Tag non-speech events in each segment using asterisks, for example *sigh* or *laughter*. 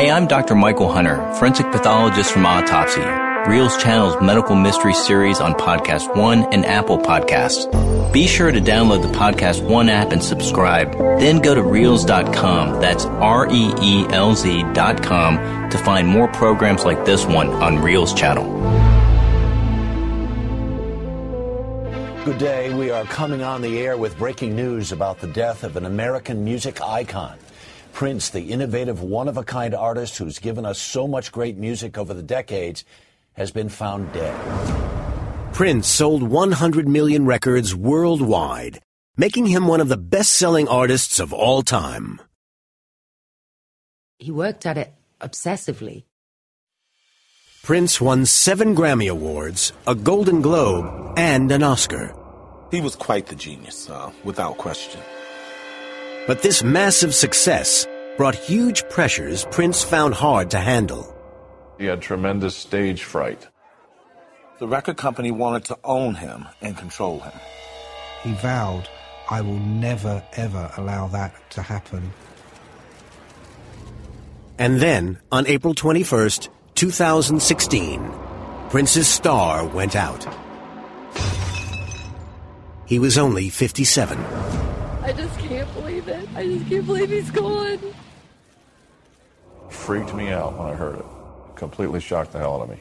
Hey, I'm Dr. Michael Hunter, forensic pathologist from Autopsy, Reelz Channel's medical mystery series on Podcast One and Apple Podcasts. Be sure to download the Podcast One app and subscribe. Then go to Reelz.com, that's R-E-E-L-Z.com, to find more programs like this one on Reelz Channel. Good day. We are coming on the air with breaking news about the death of an American music icon. Prince, the innovative, one of a kind artist who's given us so much great music over the decades, has been found dead. Prince sold 100 million records worldwide, making him one of the best selling artists of all time. He worked at it obsessively. Prince won seven Grammy Awards, a Golden Globe, and an Oscar. He was quite the genius, uh, without question. But this massive success brought huge pressures Prince found hard to handle. He had tremendous stage fright. The record company wanted to own him and control him. He vowed, I will never, ever allow that to happen. And then, on April 21st, 2016, Prince's star went out. He was only 57. I just can't believe it. I just can't believe he's gone. Freaked me out when I heard it. Completely shocked the hell out of me.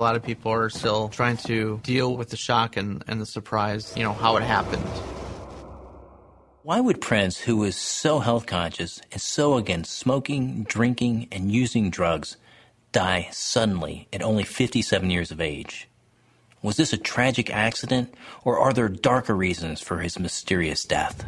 A lot of people are still trying to deal with the shock and, and the surprise, you know, how it happened. Why would Prince, who was so health conscious and so against smoking, drinking, and using drugs, die suddenly at only 57 years of age? Was this a tragic accident, or are there darker reasons for his mysterious death?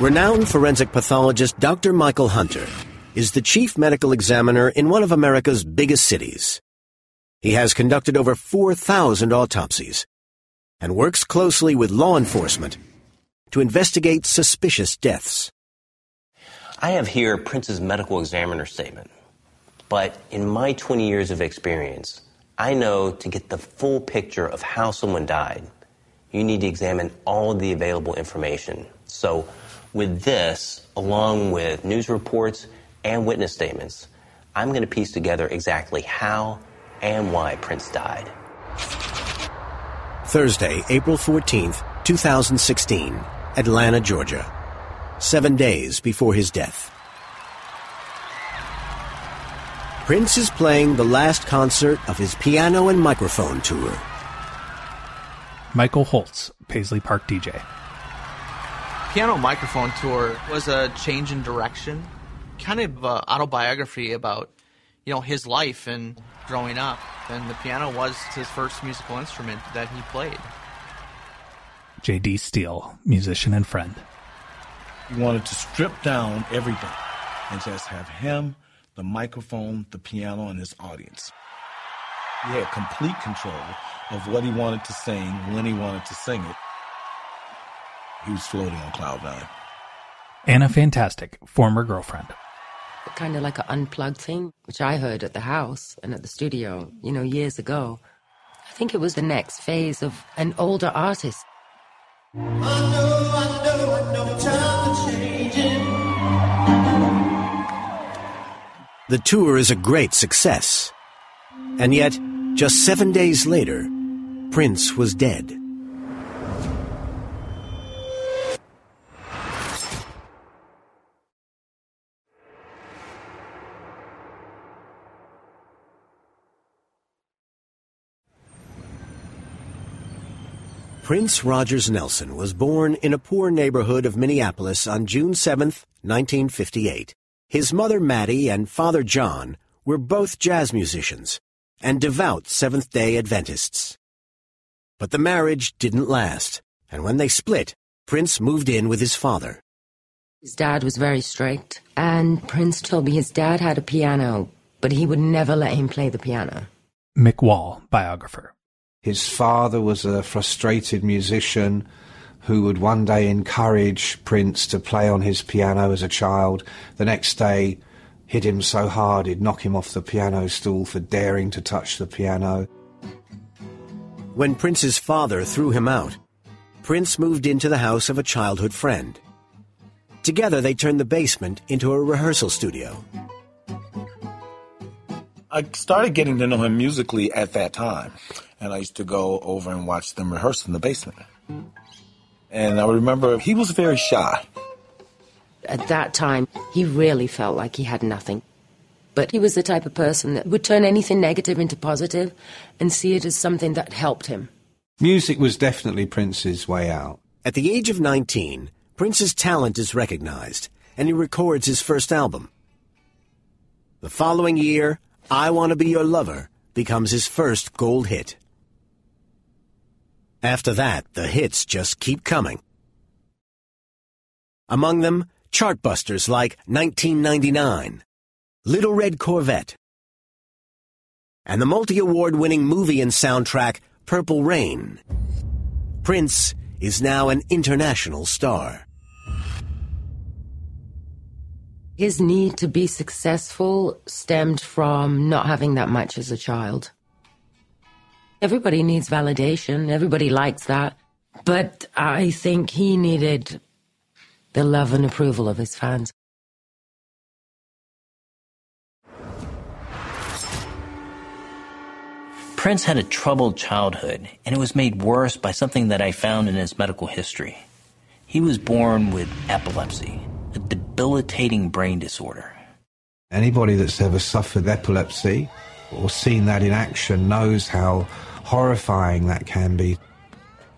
Renowned forensic pathologist Dr. Michael Hunter is the chief medical examiner in one of America's biggest cities. He has conducted over 4,000 autopsies and works closely with law enforcement to investigate suspicious deaths. I have here Prince's medical examiner statement, but in my 20 years of experience, I know to get the full picture of how someone died, you need to examine all the available information. So, with this, along with news reports and witness statements, I'm going to piece together exactly how and why Prince died. Thursday, April 14th, 2016, Atlanta, Georgia. Seven days before his death. Prince is playing the last concert of his piano and microphone tour. Michael Holtz, Paisley Park DJ. Piano Microphone Tour was a change in direction, kind of uh, autobiography about, you know, his life and growing up. And the piano was his first musical instrument that he played. J.D. Steele, musician and friend. He wanted to strip down everything and just have him, the microphone, the piano, and his audience. He had complete control of what he wanted to sing, when he wanted to sing it. He was floating on cloud nine. Anna Fantastic, former girlfriend. Kind of like an unplugged thing, which I heard at the house and at the studio, you know, years ago. I think it was the next phase of an older artist. The tour is a great success. And yet, just seven days later, Prince was dead. Prince Rogers Nelson was born in a poor neighborhood of Minneapolis on June 7, 1958. His mother Mattie and father John were both jazz musicians and devout Seventh day Adventists. But the marriage didn't last, and when they split, Prince moved in with his father. His dad was very strict, and Prince told me his dad had a piano, but he would never let him play the piano. Mick Wall, biographer. His father was a frustrated musician who would one day encourage Prince to play on his piano as a child. The next day, hit him so hard he'd knock him off the piano stool for daring to touch the piano. When Prince's father threw him out, Prince moved into the house of a childhood friend. Together, they turned the basement into a rehearsal studio. I started getting to know him musically at that time, and I used to go over and watch them rehearse in the basement. And I remember he was very shy. At that time, he really felt like he had nothing. But he was the type of person that would turn anything negative into positive and see it as something that helped him. Music was definitely Prince's way out. At the age of 19, Prince's talent is recognized, and he records his first album. The following year, I Want to Be Your Lover becomes his first gold hit. After that, the hits just keep coming. Among them, chartbusters like 1999, Little Red Corvette, and the multi-award winning movie and soundtrack Purple Rain. Prince is now an international star. His need to be successful stemmed from not having that much as a child. Everybody needs validation, everybody likes that. But I think he needed the love and approval of his fans. Prince had a troubled childhood, and it was made worse by something that I found in his medical history. He was born with epilepsy, a debilitating brain disorder. Anybody that's ever suffered epilepsy or seen that in action knows how horrifying that can be.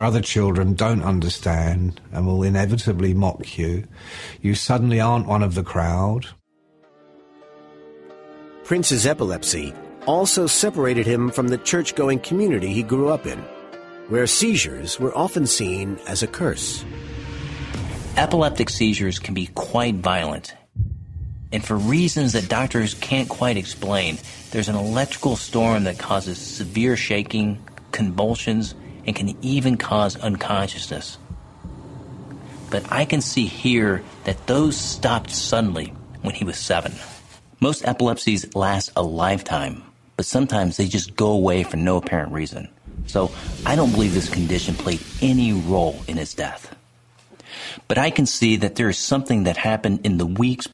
Other children don't understand and will inevitably mock you. You suddenly aren't one of the crowd. Prince's epilepsy also separated him from the church going community he grew up in, where seizures were often seen as a curse. Epileptic seizures can be quite violent. And for reasons that doctors can't quite explain, there's an electrical storm that causes severe shaking, convulsions, and can even cause unconsciousness. But I can see here that those stopped suddenly when he was seven. Most epilepsies last a lifetime, but sometimes they just go away for no apparent reason. So I don't believe this condition played any role in his death. But I can see that there is something that happened in the weeks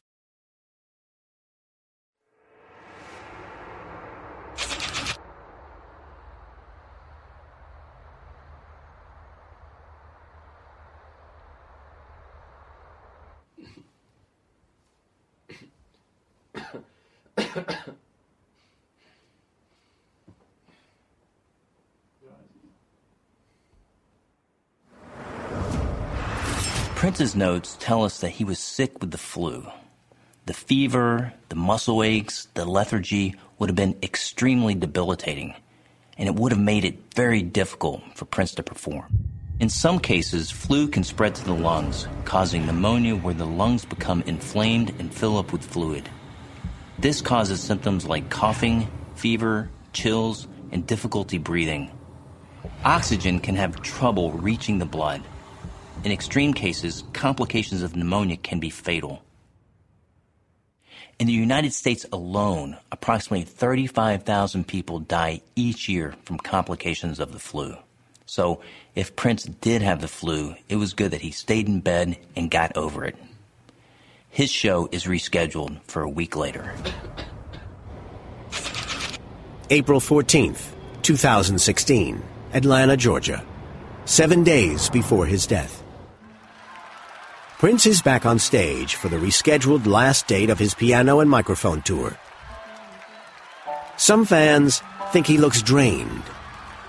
*coughs* Prince's notes tell us that he was sick with the flu. The fever, the muscle aches, the lethargy would have been extremely debilitating, and it would have made it very difficult for Prince to perform. In some cases, flu can spread to the lungs, causing pneumonia where the lungs become inflamed and fill up with fluid. This causes symptoms like coughing, fever, chills, and difficulty breathing. Oxygen can have trouble reaching the blood. In extreme cases, complications of pneumonia can be fatal. In the United States alone, approximately 35,000 people die each year from complications of the flu. So, if Prince did have the flu, it was good that he stayed in bed and got over it. His show is rescheduled for a week later. April 14th, 2016, Atlanta, Georgia. Seven days before his death. Prince is back on stage for the rescheduled last date of his piano and microphone tour. Some fans think he looks drained.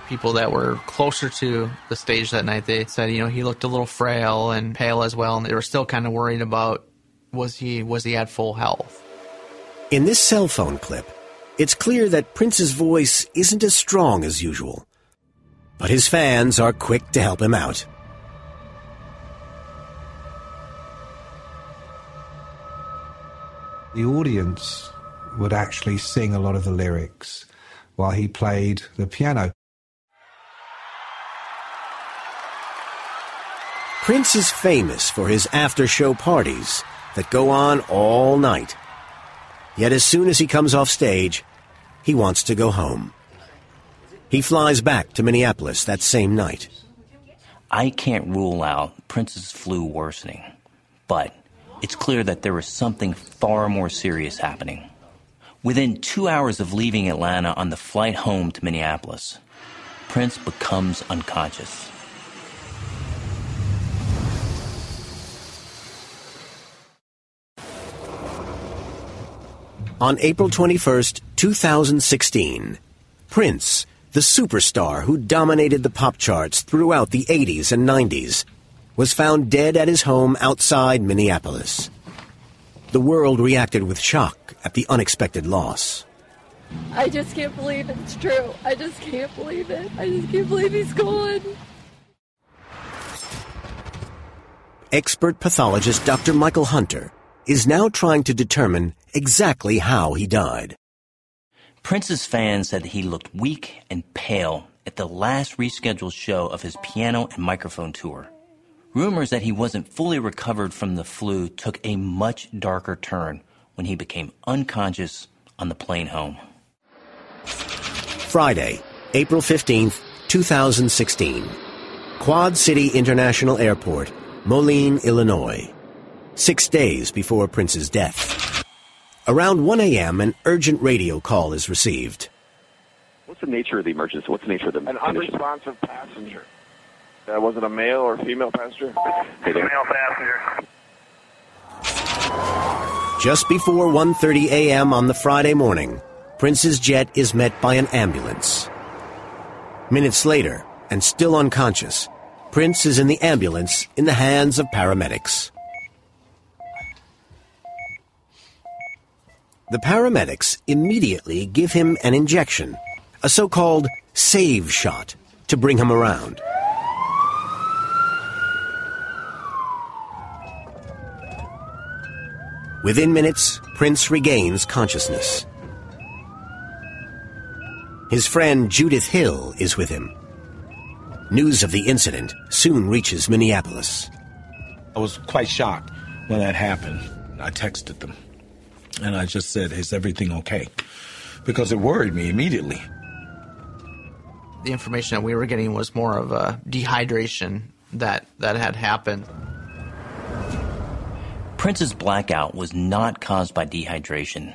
People that were closer to the stage that night, they said, you know, he looked a little frail and pale as well, and they were still kind of worried about was he was he at full health. In this cell phone clip, it's clear that Prince's voice isn't as strong as usual. But his fans are quick to help him out. The audience would actually sing a lot of the lyrics while he played the piano. Prince is famous for his after show parties that go on all night. Yet as soon as he comes off stage, he wants to go home. He flies back to Minneapolis that same night. I can't rule out Prince's flu worsening, but it's clear that there is something far more serious happening. Within two hours of leaving Atlanta on the flight home to Minneapolis, Prince becomes unconscious. On April 21st, 2016, Prince, the superstar who dominated the pop charts throughout the 80s and 90s, was found dead at his home outside Minneapolis. The world reacted with shock at the unexpected loss. I just can't believe it's true. I just can't believe it. I just can't believe he's gone. Expert pathologist Dr. Michael Hunter is now trying to determine exactly how he died. Prince's fans said that he looked weak and pale at the last rescheduled show of his piano and microphone tour. Rumors that he wasn't fully recovered from the flu took a much darker turn when he became unconscious on the plane home. Friday, April 15th, 2016. Quad City International Airport, Moline, Illinois. Six days before Prince's death. Around 1 a.m., an urgent radio call is received. What's the nature of the emergency? What's the nature of the An condition? unresponsive passenger. Uh, was it a male or female passenger? Hey there. Male passenger. Just before 1:30 a.m. on the Friday morning, Prince's jet is met by an ambulance. Minutes later, and still unconscious, Prince is in the ambulance in the hands of paramedics. The paramedics immediately give him an injection, a so-called save shot, to bring him around. Within minutes, Prince regains consciousness. His friend Judith Hill is with him. News of the incident soon reaches Minneapolis. I was quite shocked when that happened. I texted them and I just said, Is everything okay? Because it worried me immediately. The information that we were getting was more of a dehydration that, that had happened. Prince's blackout was not caused by dehydration.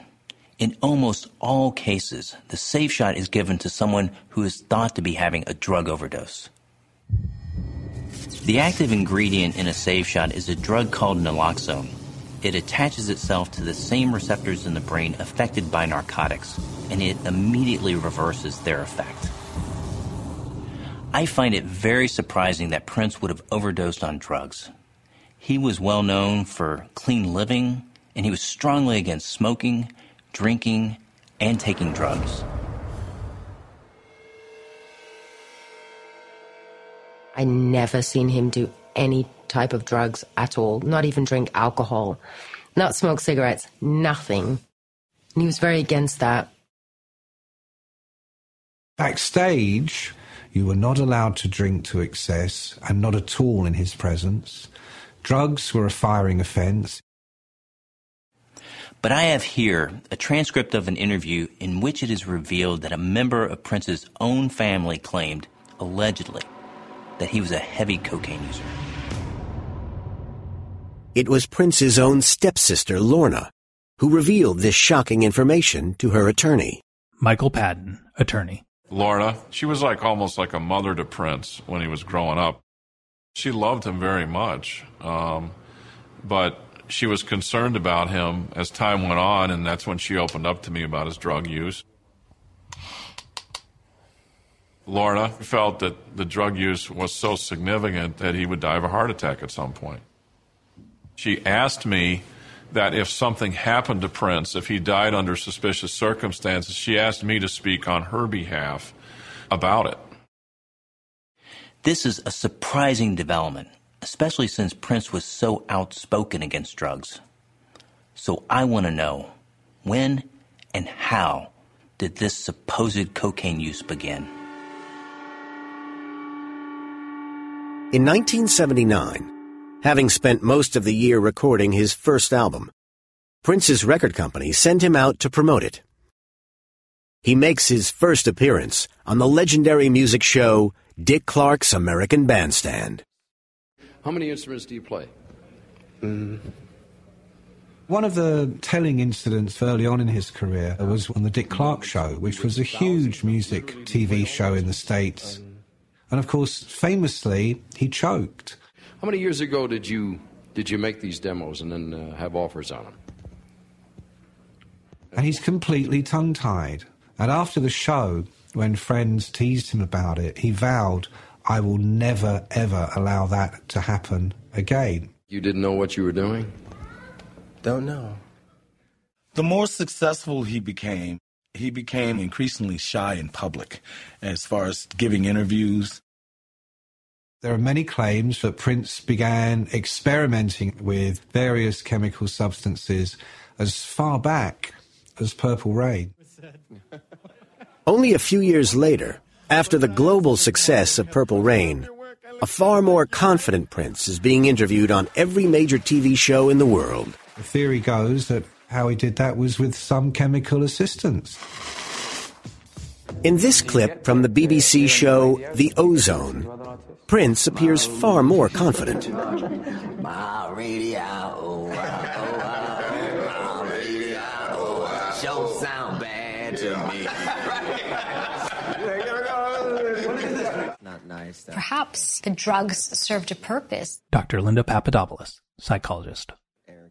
In almost all cases, the safe shot is given to someone who is thought to be having a drug overdose. The active ingredient in a safe shot is a drug called naloxone. It attaches itself to the same receptors in the brain affected by narcotics, and it immediately reverses their effect. I find it very surprising that Prince would have overdosed on drugs. He was well known for clean living, and he was strongly against smoking, drinking, and taking drugs. I never seen him do any type of drugs at all, not even drink alcohol, not smoke cigarettes, nothing. And he was very against that. Backstage, you were not allowed to drink to excess and not at all in his presence. Drugs were a firing offence. But I have here a transcript of an interview in which it is revealed that a member of Prince's own family claimed, allegedly, that he was a heavy cocaine user. It was Prince's own stepsister, Lorna, who revealed this shocking information to her attorney. Michael Padden, attorney. Lorna, she was like almost like a mother to Prince when he was growing up. She loved him very much, um, but she was concerned about him as time went on, and that's when she opened up to me about his drug use. Lorna felt that the drug use was so significant that he would die of a heart attack at some point. She asked me that if something happened to Prince, if he died under suspicious circumstances, she asked me to speak on her behalf about it. This is a surprising development, especially since Prince was so outspoken against drugs. So I want to know when and how did this supposed cocaine use begin? In 1979, having spent most of the year recording his first album, Prince's record company sent him out to promote it. he makes his first appearance on the legendary music show Dick Clark's American Bandstand. How many instruments do you play? Mm. One of the telling incidents early on in his career was on the Dick Clark Show, which was a huge music TV show in the States. And of course, famously, he choked. How many years ago did you did you make these demos and then uh, have offers on them? And he's completely tongue tied. And after the show, when friends teased him about it, he vowed, I will never, ever allow that to happen again. You didn't know what you were doing? Don't know. The more successful he became, he became increasingly shy in public as far as giving interviews. There are many claims that Prince began experimenting with various chemical substances as far back as Purple Rain. Only a few years later, after the global success of Purple Rain, a far more confident Prince is being interviewed on every major TV show in the world. The theory goes that how he did that was with some chemical assistance. In this clip from the BBC show The Ozone, Prince appears far more confident. My radio, oh, oh, oh, my radio, oh, sure sound bad to me. Not nice. Though. Perhaps the drugs served a purpose. Dr. Linda Papadopoulos, psychologist.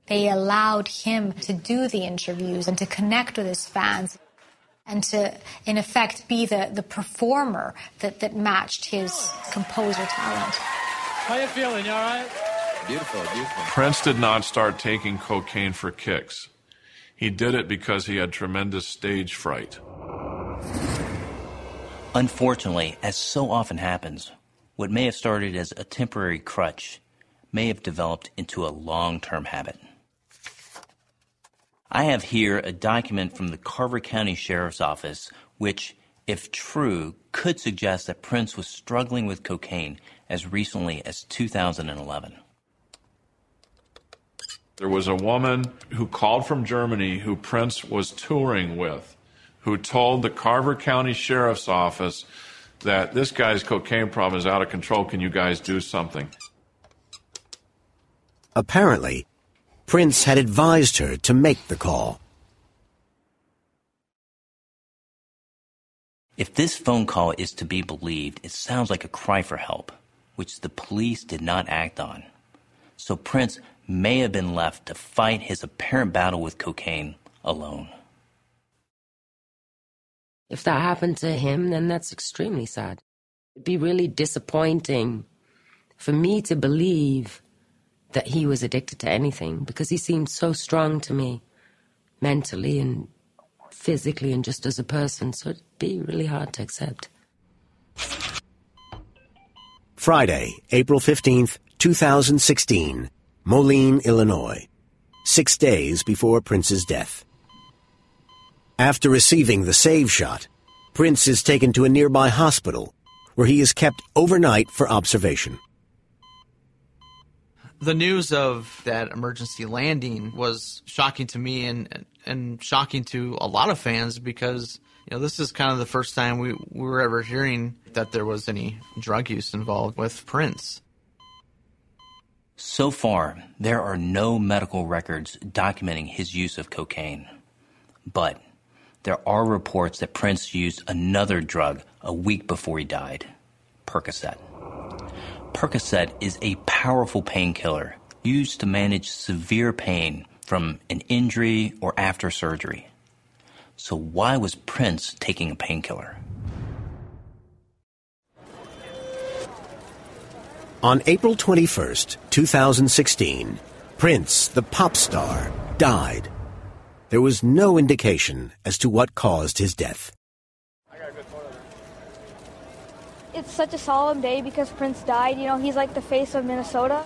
They allowed him to do the interviews and to connect with his fans and to, in effect, be the, the performer that, that matched his composer talent. How you feeling? You all right? Beautiful, beautiful. Prince did not start taking cocaine for kicks. He did it because he had tremendous stage fright. Unfortunately, as so often happens, what may have started as a temporary crutch may have developed into a long term habit. I have here a document from the Carver County Sheriff's Office which, if true, could suggest that Prince was struggling with cocaine as recently as 2011. There was a woman who called from Germany who Prince was touring with, who told the Carver County Sheriff's Office that this guy's cocaine problem is out of control. Can you guys do something? Apparently, Prince had advised her to make the call. If this phone call is to be believed, it sounds like a cry for help, which the police did not act on. So Prince may have been left to fight his apparent battle with cocaine alone. If that happened to him, then that's extremely sad. It'd be really disappointing for me to believe that he was addicted to anything because he seemed so strong to me mentally and physically and just as a person. So it'd be really hard to accept. Friday, April 15th, 2016, Moline, Illinois. Six days before Prince's death. After receiving the save shot, Prince is taken to a nearby hospital where he is kept overnight for observation. The news of that emergency landing was shocking to me and and shocking to a lot of fans because you know this is kind of the first time we, we were ever hearing that there was any drug use involved with Prince. So far, there are no medical records documenting his use of cocaine. But there are reports that Prince used another drug a week before he died Percocet. Percocet is a powerful painkiller used to manage severe pain from an injury or after surgery. So, why was Prince taking a painkiller? On April 21st, 2016, Prince, the pop star, died. There was no indication as to what caused his death. It's such a solemn day because Prince died. You know, he's like the face of Minnesota.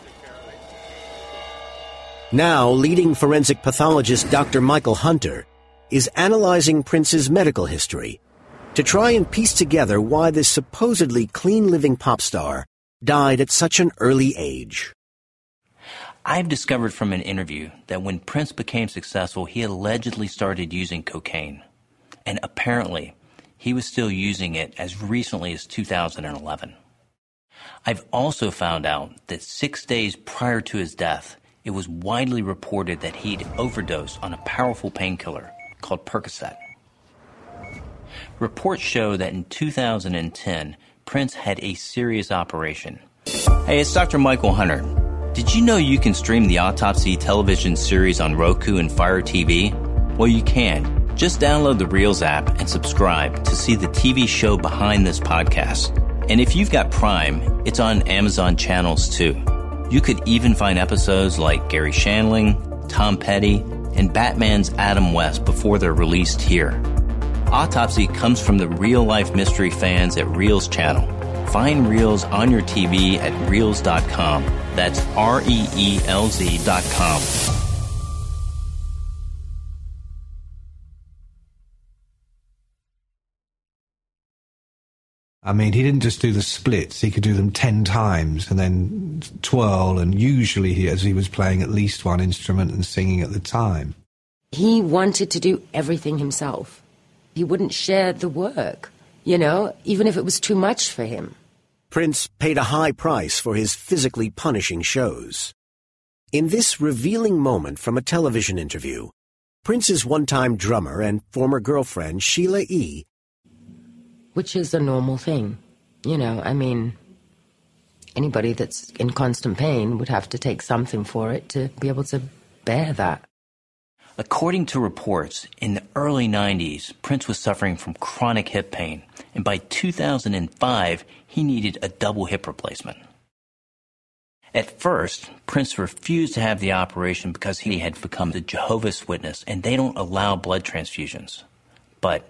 Now, leading forensic pathologist Dr. Michael Hunter is analyzing Prince's medical history to try and piece together why this supposedly clean living pop star died at such an early age. I've discovered from an interview that when Prince became successful, he allegedly started using cocaine. and apparently he was still using it as recently as 2011. I've also found out that six days prior to his death, it was widely reported that he'd overdosed on a powerful painkiller called Percocet. Reports show that in 2010, Prince had a serious operation. Hey, it's Dr. Michael Hunter. Did you know you can stream the Autopsy television series on Roku and Fire TV? Well, you can. Just download the Reelz app and subscribe to see the TV show behind this podcast. And if you've got Prime, it's on Amazon channels too. You could even find episodes like Garry Shandling, Tom Petty, and Batman's Adam West before they're released here. Autopsy comes from the real life mystery fans at Reelz channel. Find Reelz on your TV at Reelz.com. That's R E E L Z.com. I mean, he didn't just do the splits, he could do them 10 times and then twirl, and usually, he, as he was playing at least one instrument and singing at the time. He wanted to do everything himself. He wouldn't share the work, you know, even if it was too much for him. Prince paid a high price for his physically punishing shows. In this revealing moment from a television interview, Prince's one-time drummer and former girlfriend, Sheila E., which is a normal thing. You know, I mean, anybody that's in constant pain would have to take something for it to be able to bear that. According to reports, in the early 90s, Prince was suffering from chronic hip pain, and by 2005, he needed a double hip replacement. At first, Prince refused to have the operation because he had become a Jehovah's Witness and they don't allow blood transfusions. But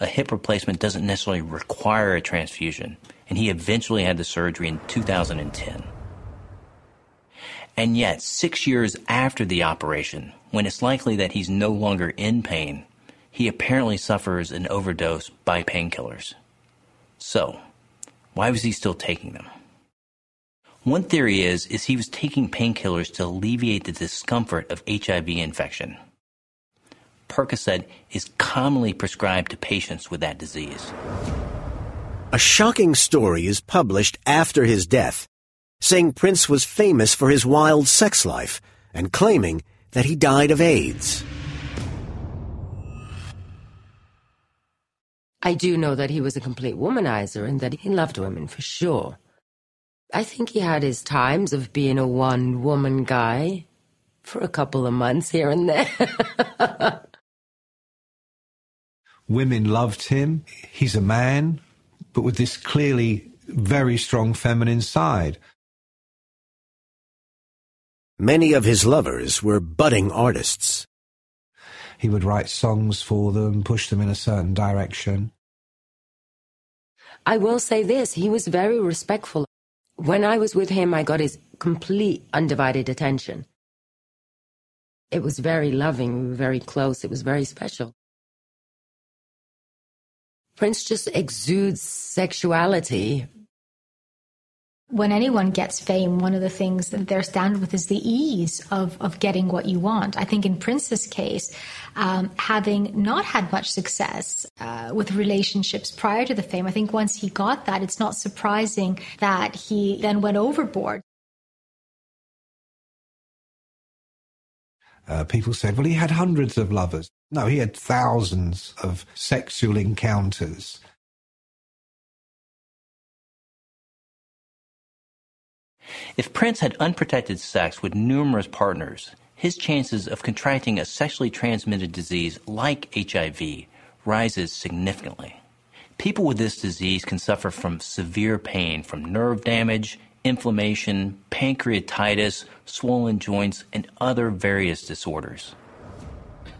a hip replacement doesn't necessarily require a transfusion, and he eventually had the surgery in 2010. And yet, six years after the operation, when it's likely that he's no longer in pain, he apparently suffers an overdose by painkillers. So, why was he still taking them? One theory is, is he was taking painkillers to alleviate the discomfort of HIV infection. Percocet is commonly prescribed to patients with that disease. A shocking story is published after his death, saying Prince was famous for his wild sex life and claiming that he died of AIDS. I do know that he was a complete womanizer and that he loved women for sure. I think he had his times of being a one woman guy for a couple of months here and there. *laughs* Women loved him. He's a man, but with this clearly very strong feminine side. Many of his lovers were budding artists. He would write songs for them, push them in a certain direction. I will say this he was very respectful. When I was with him, I got his complete undivided attention. It was very loving, we were very close, it was very special. Prince just exudes sexuality. When anyone gets fame, one of the things that they're standard with is the ease of, of getting what you want. I think in Prince's case, um, having not had much success uh, with relationships prior to the fame, I think once he got that, it's not surprising that he then went overboard. Uh, people said, well, he had hundreds of lovers. No, he had thousands of sexual encounters. If Prince had unprotected sex with numerous partners, his chances of contracting a sexually transmitted disease like HIV rises significantly. People with this disease can suffer from severe pain from nerve damage, inflammation, pancreatitis, swollen joints, and other various disorders.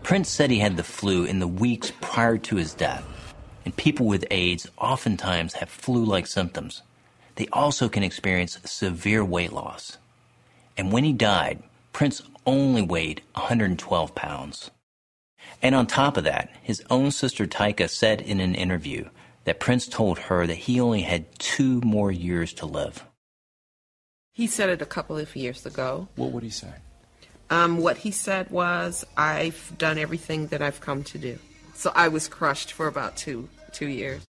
Prince said he had the flu in the weeks prior to his death, and people with AIDS oftentimes have flu like symptoms. They also can experience severe weight loss. And when he died, Prince only weighed 112 pounds. And on top of that, his own sister Tyka said in an interview that Prince told her that he only had two more years to live. He said it a couple of years ago. What would he say? Um, what he said was, I've done everything that I've come to do. So I was crushed for about two two years.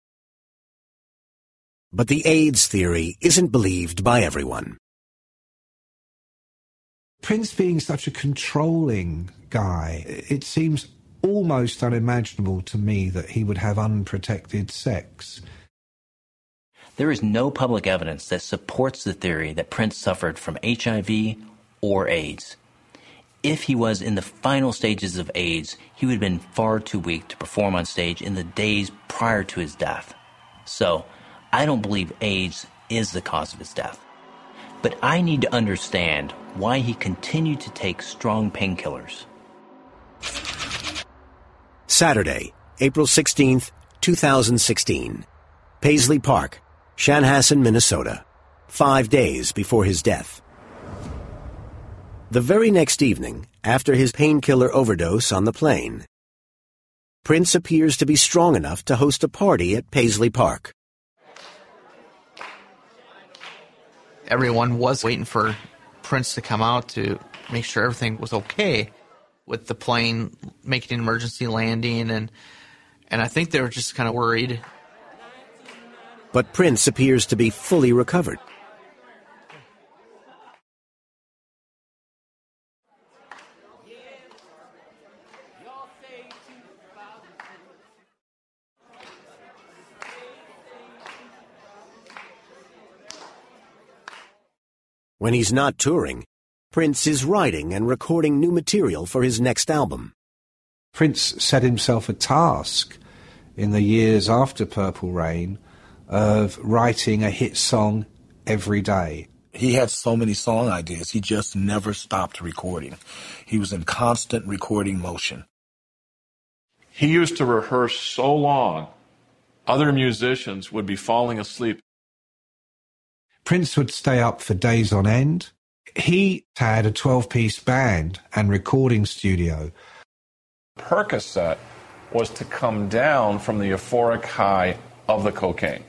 But the AIDS theory isn't believed by everyone. Prince being such a controlling guy, it seems almost unimaginable to me that he would have unprotected sex. There is no public evidence that supports the theory that Prince suffered from HIV or AIDS. If he was in the final stages of AIDS, he would have been far too weak to perform on stage in the days prior to his death. So, I don't believe AIDS is the cause of his death. But I need to understand why he continued to take strong painkillers. Saturday, April 16th, 2016. Paisley Park, Chanhassen, Minnesota. Five days before his death. The very next evening, after his painkiller overdose on the plane, Prince appears to be strong enough to host a party at Paisley Park. Everyone was waiting for Prince to come out to make sure everything was okay with the plane making an emergency landing and and I think they were just kind of worried. But Prince appears to be fully recovered. When he's not touring, Prince is writing and recording new material for his next album. Prince set himself a task in the years after Purple Rain of writing a hit song every day. He had so many song ideas, he just never stopped recording. He was in constant recording motion. He used to rehearse so long, other musicians would be falling asleep. Prince would stay up for days on end. He had a 12 piece band and recording studio. Percocet was to come down from the euphoric high of the cocaine.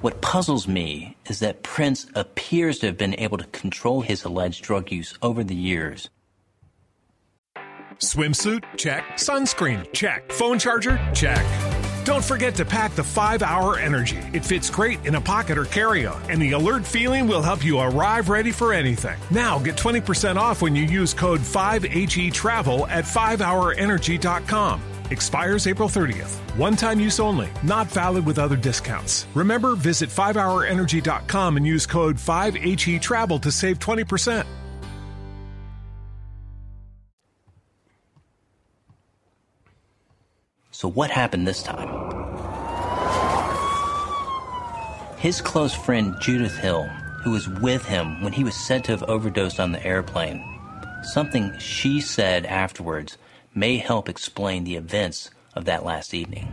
What puzzles me is that Prince appears to have been able to control his alleged drug use over the years. Swimsuit? Check. Sunscreen? Check. Phone charger? Check. Don't forget to pack the 5 Hour Energy. It fits great in a pocket or carry on, and the alert feeling will help you arrive ready for anything. Now get 20% off when you use code 5HE Travel at 5hourenergy.com. Expires April 30th. One time use only, not valid with other discounts. Remember, visit 5hourenergy.com and use code 5HE Travel to save 20%. So, what happened this time? His close friend Judith Hill, who was with him when he was said to have overdosed on the airplane, something she said afterwards may help explain the events of that last evening.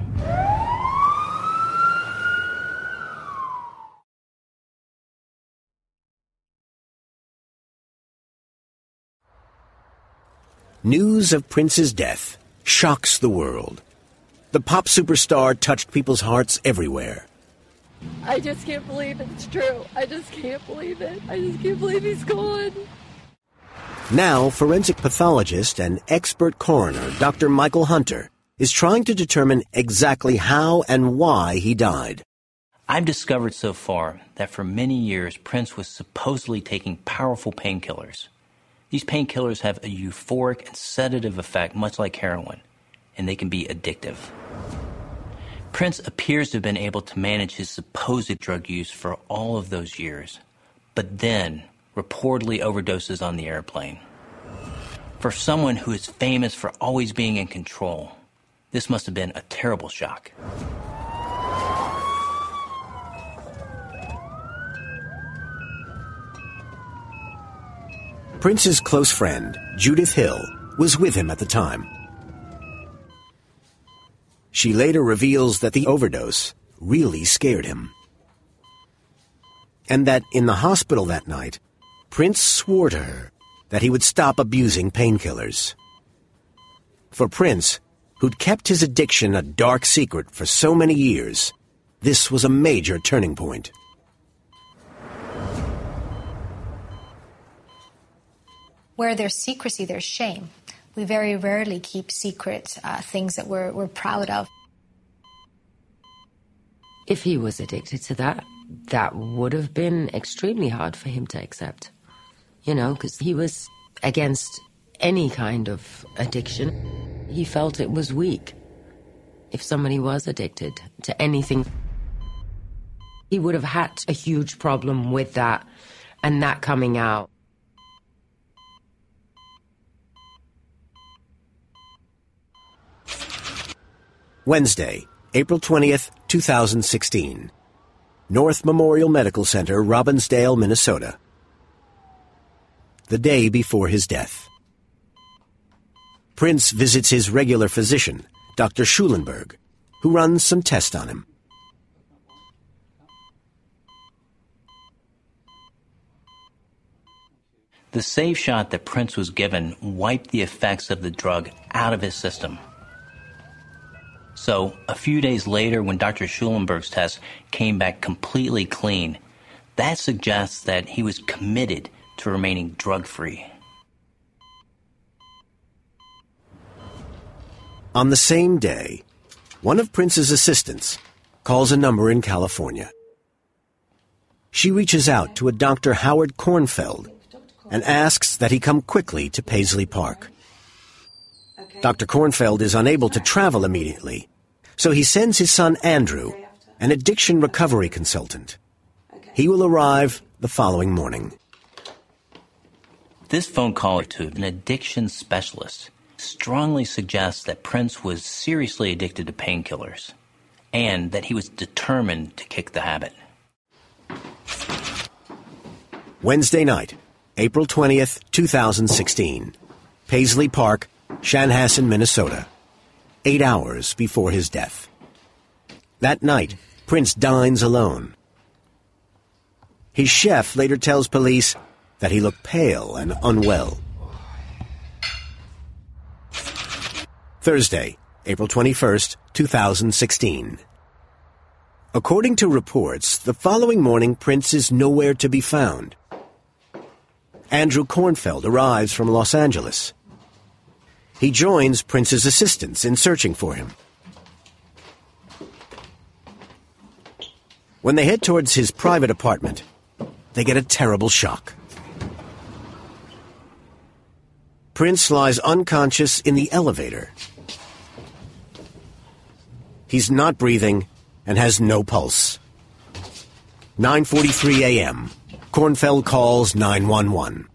News of Prince's death shocks the world. The pop superstar touched people's hearts everywhere. I just can't believe it's true. I just can't believe it. I just can't believe he's gone. Now, forensic pathologist and expert coroner Dr. Michael Hunter is trying to determine exactly how and why he died. I've discovered so far that for many years Prince was supposedly taking powerful painkillers. These painkillers have a euphoric and sedative effect, much like heroin, and they can be addictive. Prince appears to have been able to manage his supposed drug use for all of those years, but then reportedly overdoses on the airplane. For someone who is famous for always being in control, this must have been a terrible shock. Prince's close friend, Judith Hill, was with him at the time. She later reveals that the overdose really scared him. And that in the hospital that night, Prince swore to her that he would stop abusing painkillers. For Prince, who'd kept his addiction a dark secret for so many years, this was a major turning point. Where there's secrecy, there's shame. We very rarely keep secret uh, things that we're, we're proud of. If he was addicted to that, that would have been extremely hard for him to accept. You know, because he was against any kind of addiction. He felt it was weak. If somebody was addicted to anything, he would have had a huge problem with that and that coming out. Wednesday, April 20th, 2016. North Memorial Medical Center, Robbinsdale, Minnesota. The day before his death. Prince visits his regular physician, Dr. Schulenberg, who runs some tests on him. The safe shot that Prince was given wiped the effects of the drug out of his system. So, a few days later, when Dr. Schulenberg's test came back completely clean, that suggests that he was committed to remaining drug free. On the same day, one of Prince's assistants calls a number in California. She reaches out to a Dr. Howard Kornfeld and asks that he come quickly to Paisley Park. Dr. Kornfeld is unable to travel immediately, so he sends his son Andrew, an addiction recovery consultant. He will arrive the following morning. This phone call to an addiction specialist strongly suggests that Prince was seriously addicted to painkillers and that he was determined to kick the habit. Wednesday night, April 20th, 2016. Paisley Park, Chanhassen, Minnesota. Eight hours before his death. That night, Prince dines alone. His chef later tells police that he looked pale and unwell. Thursday, April 21st, 2016. According to reports, the following morning Prince is nowhere to be found. Andrew Kornfeld arrives from Los Angeles. He joins Prince's assistants in searching for him. When they head towards his private apartment, they get a terrible shock. Prince lies unconscious in the elevator. He's not breathing and has no pulse. 9:43 a.m. Kornfeld calls 911.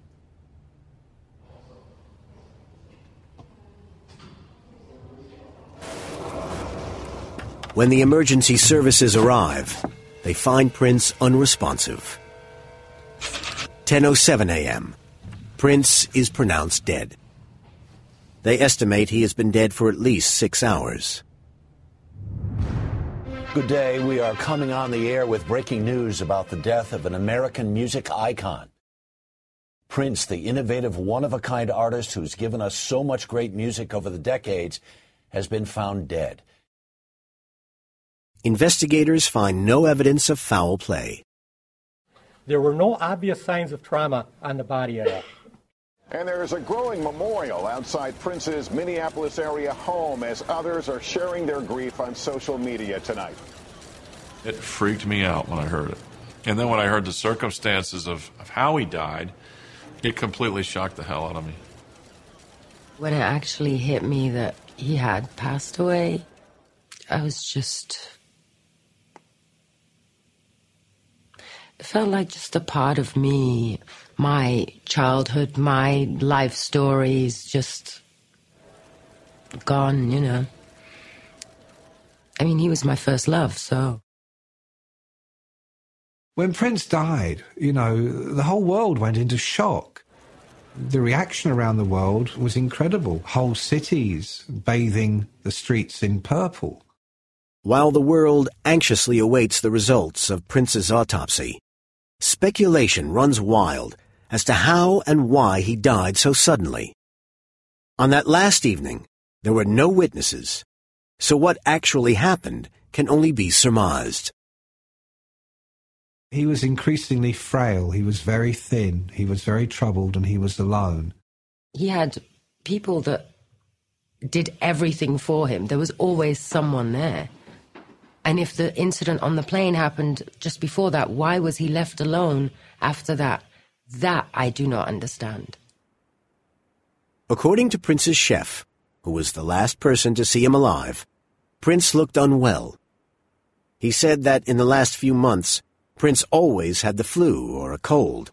When the emergency services arrive, they find Prince unresponsive. 10:07 a.m. Prince is pronounced dead. They estimate he has been dead for at least 6 hours. Good day. We are coming on the air with breaking news about the death of an American music icon. Prince, the innovative, one of a kind artist who's given us so much great music over the decades, has been found dead. Investigators find no evidence of foul play. There were no obvious signs of trauma on the body at all. And there is a growing memorial outside Prince's Minneapolis area home as others are sharing their grief on social media tonight. It freaked me out when I heard it. And then when I heard the circumstances of, of how he died, it completely shocked the hell out of me. When it actually hit me that he had passed away, I was just. It felt like just a part of me, my childhood, my life stories, just gone, you know. I mean, he was my first love, so. When Prince died, you know, the whole world went into shock. The reaction around the world was incredible. Whole cities bathing the streets in purple. While the world anxiously awaits the results of Prince's autopsy, speculation runs wild as to how and why he died so suddenly. On that last evening, there were no witnesses, so what actually happened can only be surmised. He was increasingly frail. He was very thin. He was very troubled and he was alone. He had people that did everything for him. There was always someone there. And if the incident on the plane happened just before that, why was he left alone after that? That I do not understand. According to Prince's chef, who was the last person to see him alive, Prince looked unwell. He said that in the last few months, Prince always had the flu or a cold.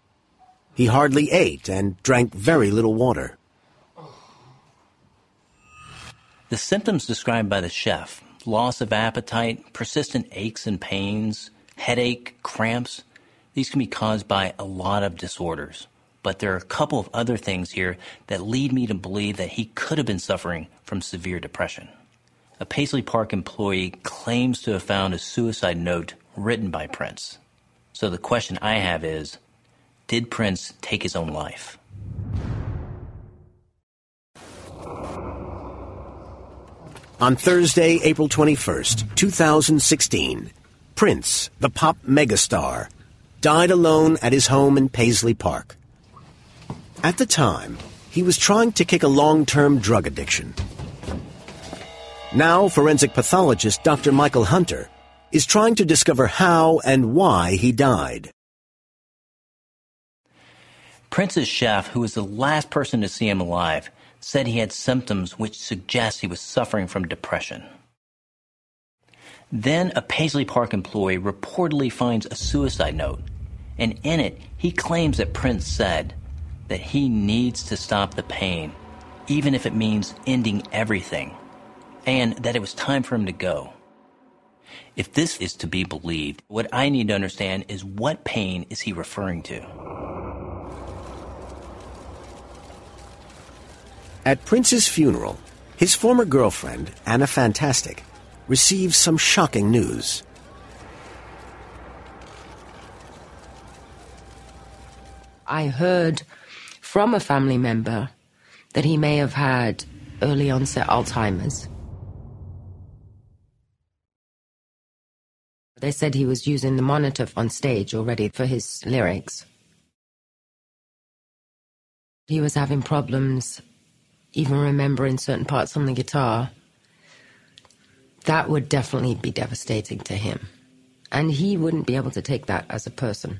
He hardly ate and drank very little water. The symptoms described by the chef loss of appetite, persistent aches and pains, headache, cramps these can be caused by a lot of disorders. But there are a couple of other things here that lead me to believe that he could have been suffering from severe depression. A Paisley Park employee claims to have found a suicide note written by Prince. So the question I have is Did Prince take his own life? On Thursday, April 21st, 2016, Prince, the pop megastar, died alone at his home in Paisley Park. At the time, he was trying to kick a long-term drug addiction. Now, forensic pathologist Dr. Michael Hunter is trying to discover how and why he died. Prince's chef, who was the last person to see him alive, said he had symptoms which suggest he was suffering from depression. Then a Paisley Park employee reportedly finds a suicide note, and in it he claims that Prince said that he needs to stop the pain, even if it means ending everything, and that it was time for him to go. If this is to be believed, what I need to understand is what pain is he referring to? At Prince's funeral, his former girlfriend, Anna Fantastic, receives some shocking news. I heard from a family member that he may have had early onset Alzheimer's. They said he was using the monitor on stage already for his lyrics. He was having problems even remembering certain parts on the guitar, that would definitely be devastating to him. And he wouldn't be able to take that as a person.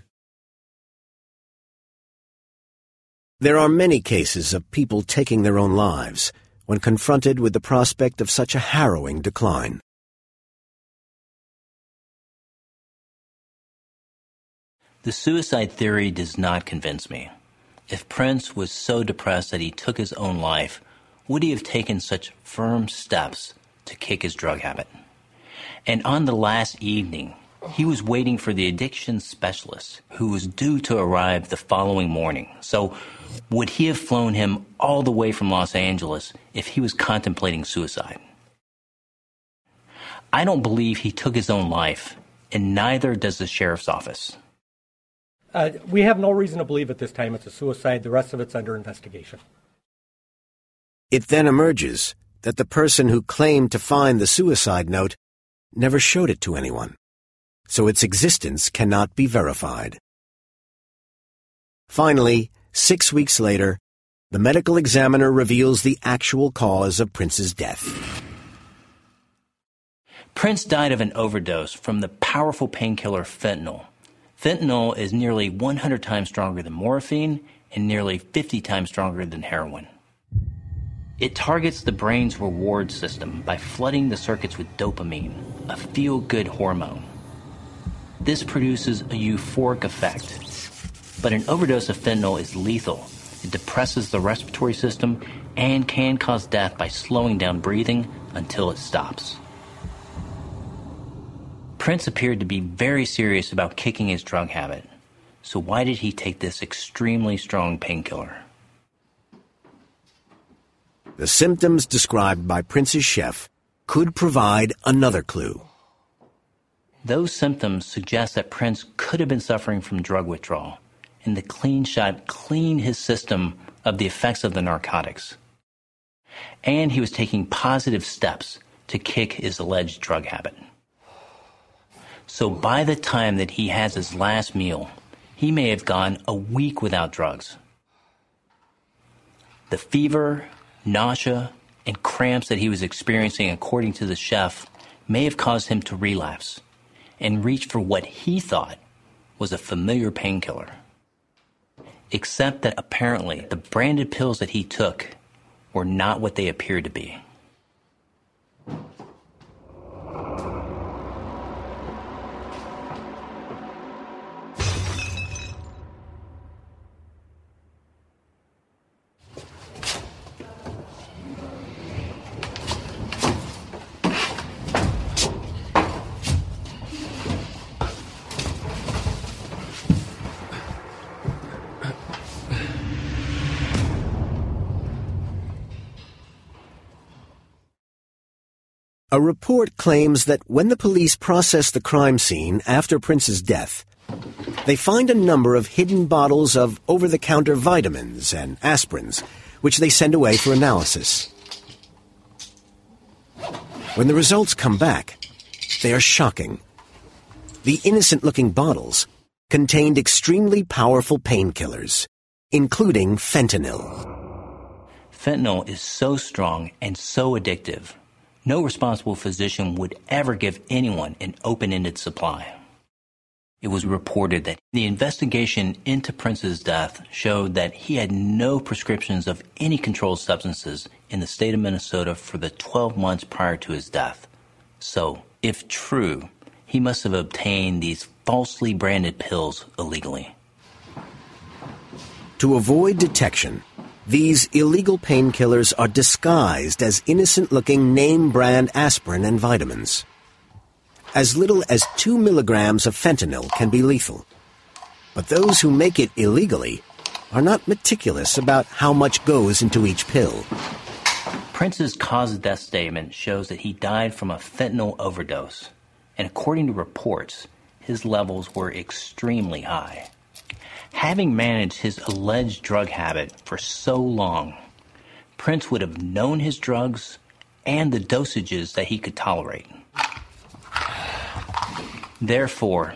There are many cases of people taking their own lives when confronted with the prospect of such a harrowing decline. The suicide theory does not convince me. If Prince was so depressed that he took his own life, would he have taken such firm steps to kick his drug habit? And on the last evening, he was waiting for the addiction specialist who was due to arrive the following morning. So, would he have flown him all the way from Los Angeles if he was contemplating suicide? I don't believe he took his own life, and neither does the sheriff's office. Uh, we have no reason to believe at this time it's a suicide. The rest of it's under investigation. It then emerges that the person who claimed to find the suicide note never showed it to anyone, so its existence cannot be verified. Finally, six weeks later, the medical examiner reveals the actual cause of Prince's death. Prince died of an overdose from the powerful painkiller fentanyl. Fentanyl is nearly 100 times stronger than morphine and nearly 50 times stronger than heroin. It targets the brain's reward system by flooding the circuits with dopamine, a feel good hormone. This produces a euphoric effect. But an overdose of fentanyl is lethal. It depresses the respiratory system and can cause death by slowing down breathing until it stops. Prince appeared to be very serious about kicking his drug habit. So, why did he take this extremely strong painkiller? The symptoms described by Prince's chef could provide another clue. Those symptoms suggest that Prince could have been suffering from drug withdrawal, and the clean shot cleaned his system of the effects of the narcotics. And he was taking positive steps to kick his alleged drug habit. So by the time that he has his last meal, he may have gone a week without drugs. The fever, nausea, and cramps that he was experiencing, according to the chef, may have caused him to relapse and reached for what he thought was a familiar painkiller. Except that apparently the branded pills that he took were not what they appeared to be. A report claims that when the police process the crime scene after Prince's death, they find a number of hidden bottles of over the counter vitamins and aspirins, which they send away for analysis. When the results come back, they are shocking. The innocent looking bottles contained extremely powerful painkillers, including fentanyl. Fentanyl is so strong and so addictive no responsible physician would ever give anyone an open ended supply. It was reported that the investigation into Prince's death showed that he had no prescriptions of any controlled substances in the state of Minnesota for the 12 months prior to his death. So, if true, he must have obtained these falsely branded pills illegally. To avoid detection, these illegal painkillers are disguised as innocent looking name brand aspirin and vitamins. As little as 2 milligrams of fentanyl can be lethal. But those who make it illegally are not meticulous about how much goes into each pill. Prince's cause of death statement shows that he died from a fentanyl overdose, and according to reports, his levels were extremely high. Having managed his alleged drug habit for so long, Prince would have known his drugs and the dosages that he could tolerate. Therefore,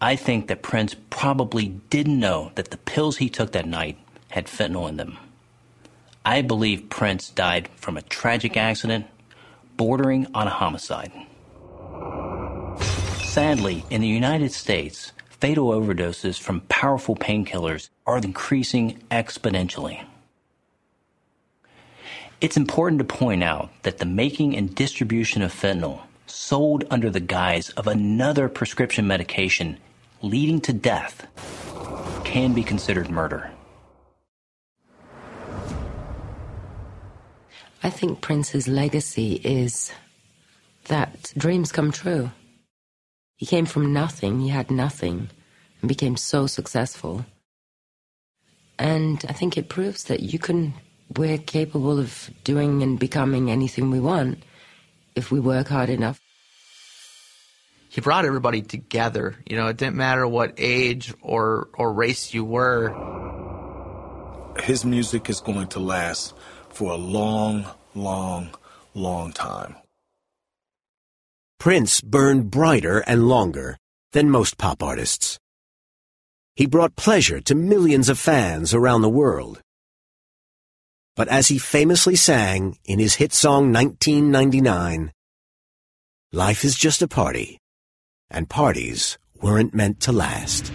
I think that Prince probably didn't know that the pills he took that night had fentanyl in them. I believe Prince died from a tragic accident bordering on a homicide. Sadly, in the United States, fatal overdoses from powerful painkillers are increasing exponentially. It's important to point out that the making and distribution of fentanyl sold under the guise of another prescription medication leading to death can be considered murder. I think Prince's legacy is that dreams come true. He came from nothing, he had nothing, and became so successful. And I think it proves that you can, we're capable of doing and becoming anything we want if we work hard enough. He brought everybody together. You know, it didn't matter what age or, or race you were. His music is going to last for a long, long, long time. Prince burned brighter and longer than most pop artists. He brought pleasure to millions of fans around the world. But as he famously sang in his hit song 1999, life is just a party, and parties weren't meant to last.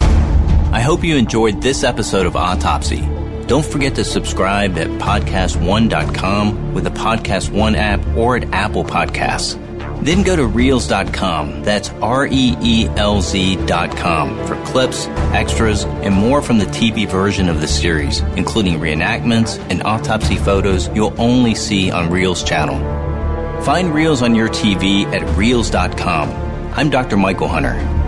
I hope you enjoyed this episode of Autopsy. Don't forget to subscribe at podcast1.com with the Podcast One app or at Apple Podcasts. Then go to reelz.com. That's R E E L Z.com, for clips, extras, and more from the TV version of the series, including reenactments and autopsy photos you'll only see on Reelz channel. Find Reelz on your TV at reelz.com. I'm Dr. Michael Hunter.